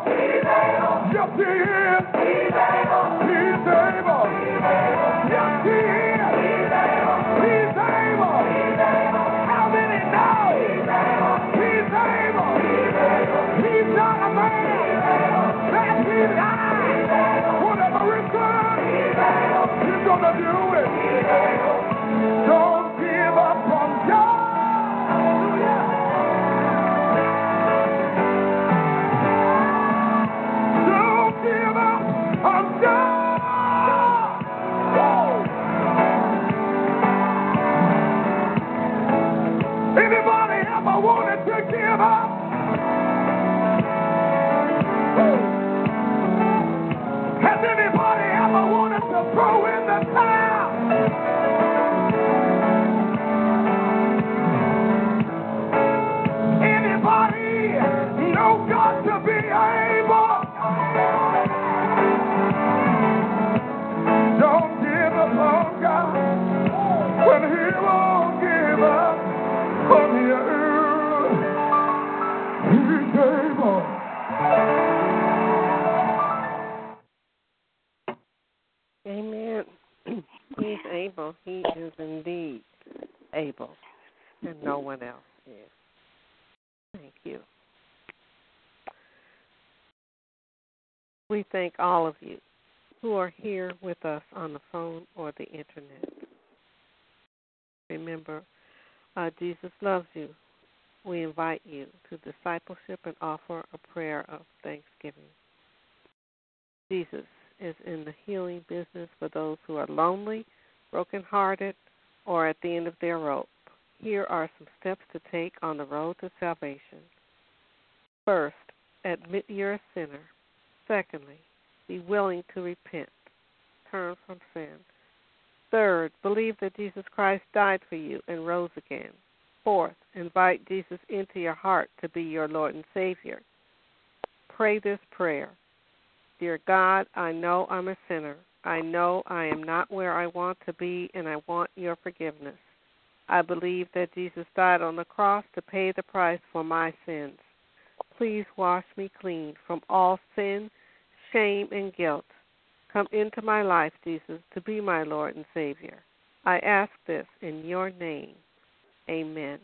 He is. He's able. He's able. He is. He's able. How many know? He's able. He's not a man that he. Whatever it's done, he's gonna do it. Don't thank all of you who are here with us on the phone or the internet. Remember, uh, Jesus loves you. We invite you to discipleship and offer a prayer of thanksgiving. Jesus is in the healing business for those who are lonely, brokenhearted, or at the end of their rope. Here are some steps to take on the road to salvation. First, admit you're a sinner. Secondly, be willing to repent, turn from sin. Third, believe that Jesus Christ died for you and rose again. Fourth, invite Jesus into your heart to be your Lord and Savior. Pray this prayer Dear God, I know I'm a sinner. I know I am not where I want to be, and I want your forgiveness. I believe that Jesus died on the cross to pay the price for my sins. Please wash me clean from all sin, shame, and guilt. Come into my life, Jesus, to be my Lord and Savior. I ask this in your name. Amen.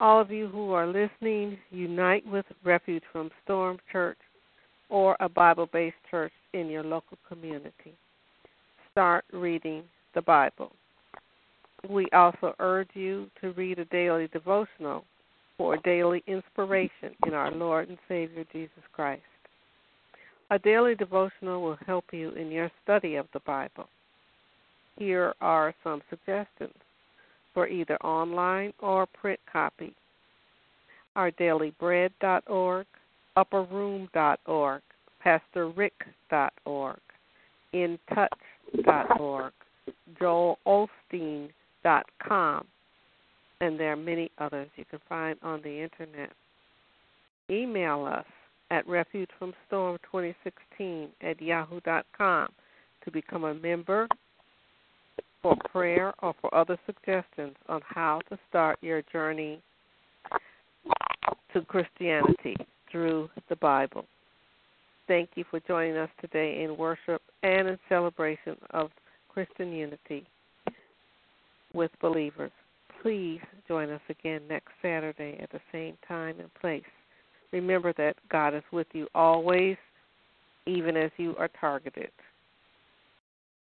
All of you who are listening, unite with Refuge from Storm Church or a Bible based church in your local community. Start reading the Bible. We also urge you to read a daily devotional for daily inspiration in our Lord and Savior Jesus Christ. A daily devotional will help you in your study of the Bible. Here are some suggestions for either online or print copy. Our dailybread.org, upperroom.org, pastorrick.org, intouch.org, joelosteen.com, and there are many others you can find on the internet. Email us at refugefromstorm2016 at yahoo.com to become a member for prayer or for other suggestions on how to start your journey to Christianity through the Bible. Thank you for joining us today in worship and in celebration of Christian unity with believers. Please join us again next Saturday at the same time and place. Remember that God is with you always, even as you are targeted.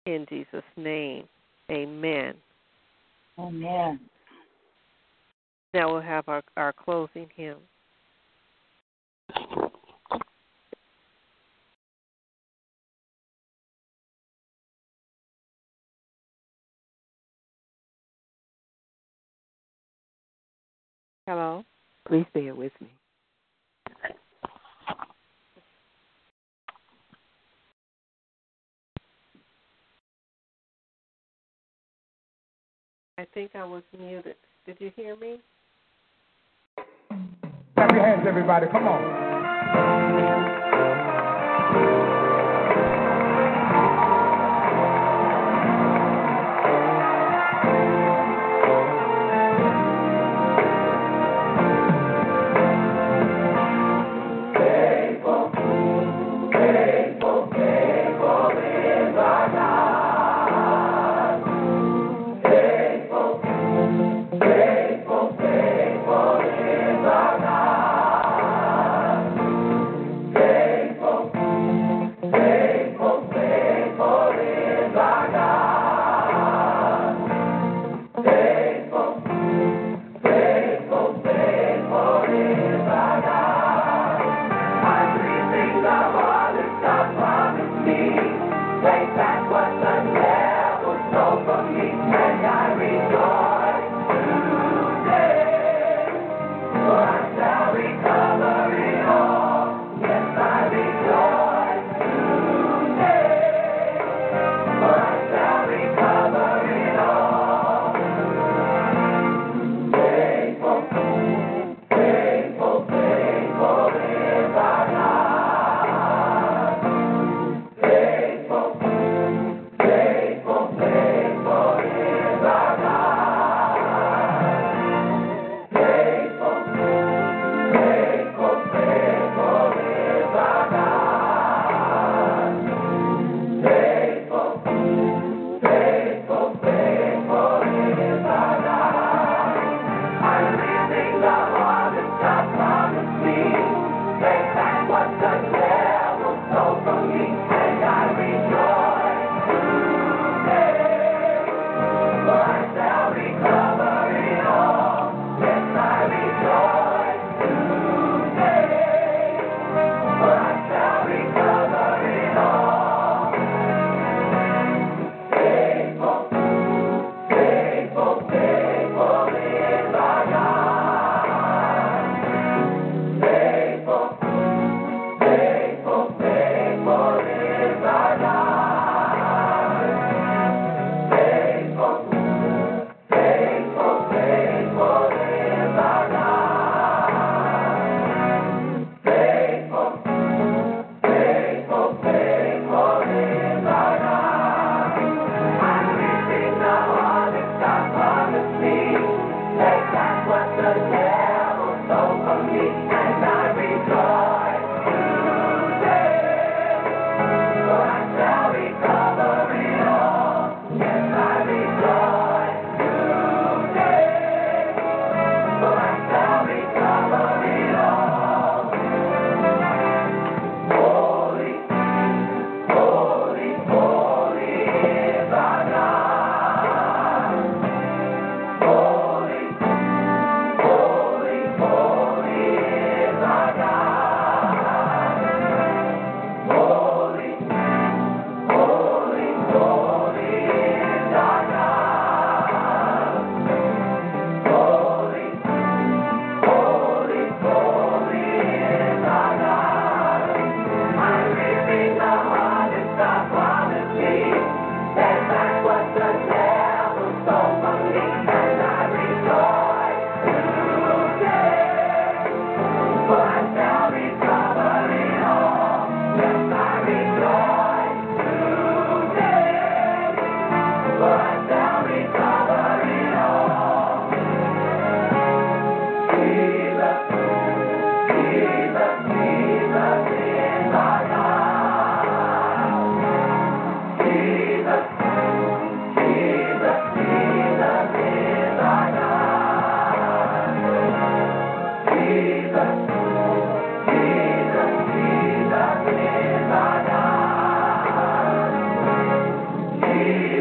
In Jesus' name, amen. Amen. Now we'll have our, our closing hymn. Hello? Please bear with me. I think I was muted. Did you hear me? Clap your hands, everybody. Come on.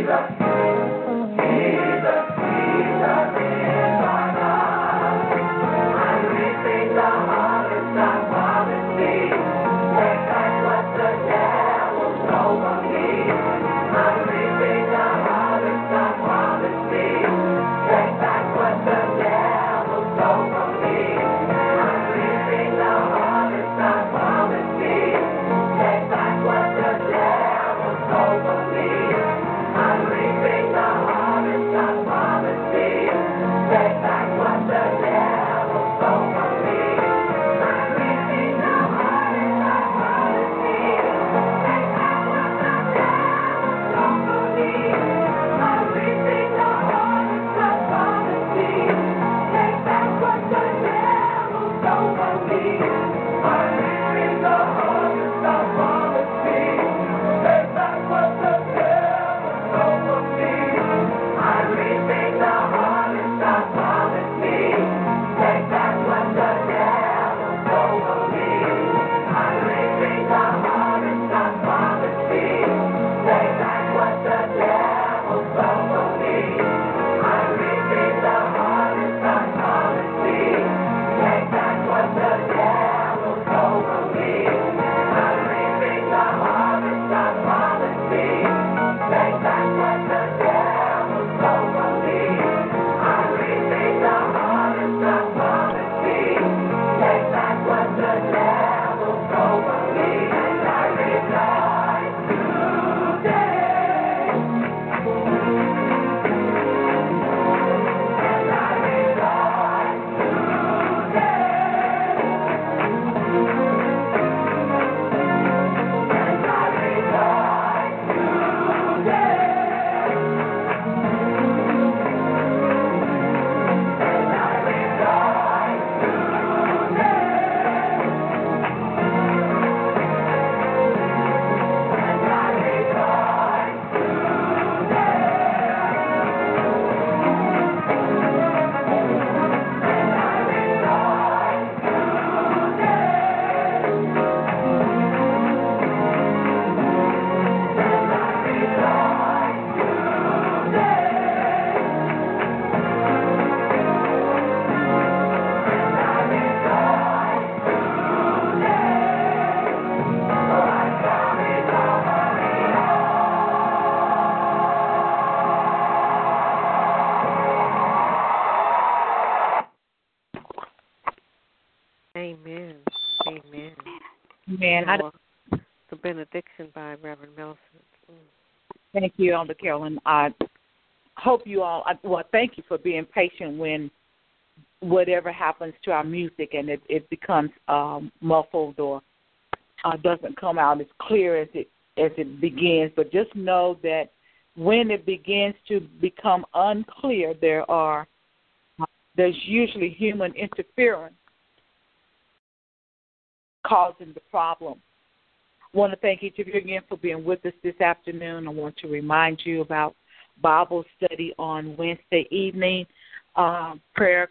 Amen. Benediction by Reverend Millicent. Mm. Thank you, Elder Carolyn. I hope you all, I, well, thank you for being patient when whatever happens to our music and it, it becomes um, muffled or uh, doesn't come out as clear as it as it begins. But just know that when it begins to become unclear, there are there's usually human interference causing the problem. I want to thank each of you again for being with us this afternoon. I want to remind you about Bible study on Wednesday evening, um, prayer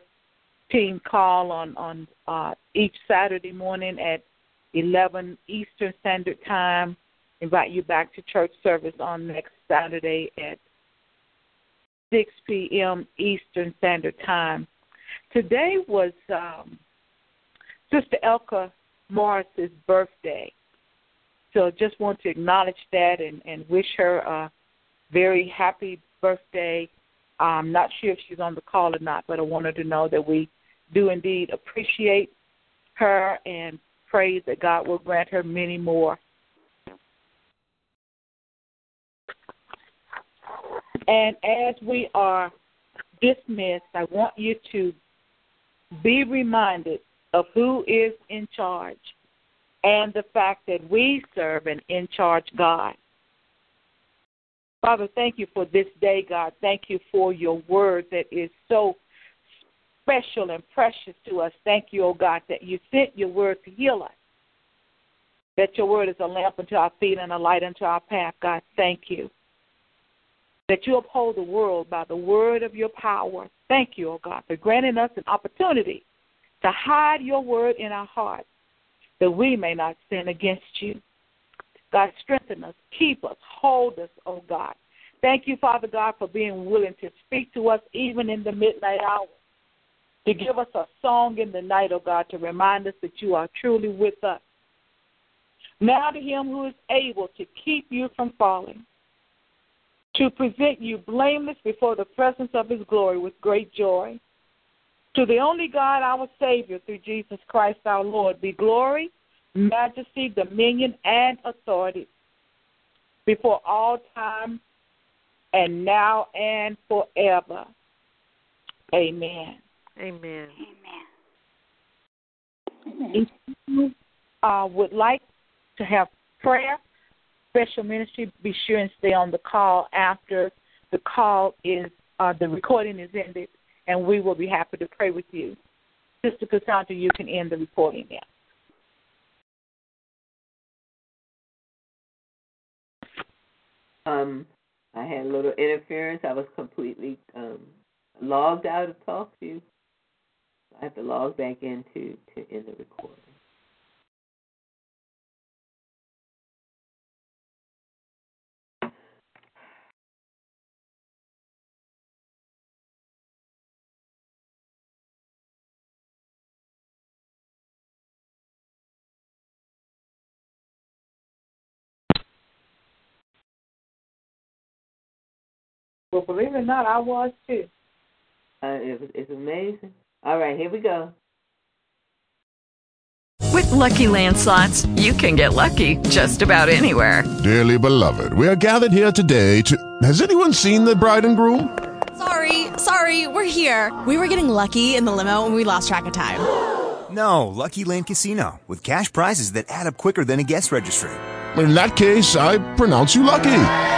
team call on on uh, each Saturday morning at 11 Eastern Standard Time. Invite you back to church service on next Saturday at 6 p.m. Eastern Standard Time. Today was um, Sister Elka Morris's birthday. So just want to acknowledge that and, and wish her a very happy birthday. I'm not sure if she's on the call or not, but I wanted to know that we do indeed appreciate her and pray that God will grant her many more. And as we are dismissed, I want you to be reminded of who is in charge and the fact that we serve an in charge God. Father, thank you for this day, God. Thank you for your word that is so special and precious to us. Thank you, oh God, that you sent your word to heal us. That your word is a lamp unto our feet and a light unto our path, God. Thank you. That you uphold the world by the word of your power. Thank you, oh God, for granting us an opportunity to hide your word in our hearts that we may not sin against you. God, strengthen us, keep us, hold us, oh God. Thank you, Father God, for being willing to speak to us even in the midnight hour, to give us a song in the night, oh God, to remind us that you are truly with us. Now to him who is able to keep you from falling, to present you blameless before the presence of his glory with great joy. To the only God, our Savior, through Jesus Christ our Lord, be glory, majesty, dominion, and authority before all time and now and forever. Amen. Amen. Amen. If you uh, would like to have prayer, special ministry, be sure and stay on the call after the call is uh, the recording is ended, and we will be happy to pray with you. Sister Cassandra, you can end the recording now. Um, I had a little interference. I was completely um, logged out of TalkShoe. I have to log back into to end the recording. Well, believe it or not, I was too. Uh, it it's amazing. All right, here we go. With Lucky Land slots, you can get lucky just about anywhere. Dearly beloved, we are gathered here today to. Has anyone seen the bride and groom? Sorry, sorry, we're here. We were getting lucky in the limo and we lost track of time. <gasps> No, Lucky Land Casino, with cash prizes that add up quicker than a guest registry. In that case, I pronounce you lucky.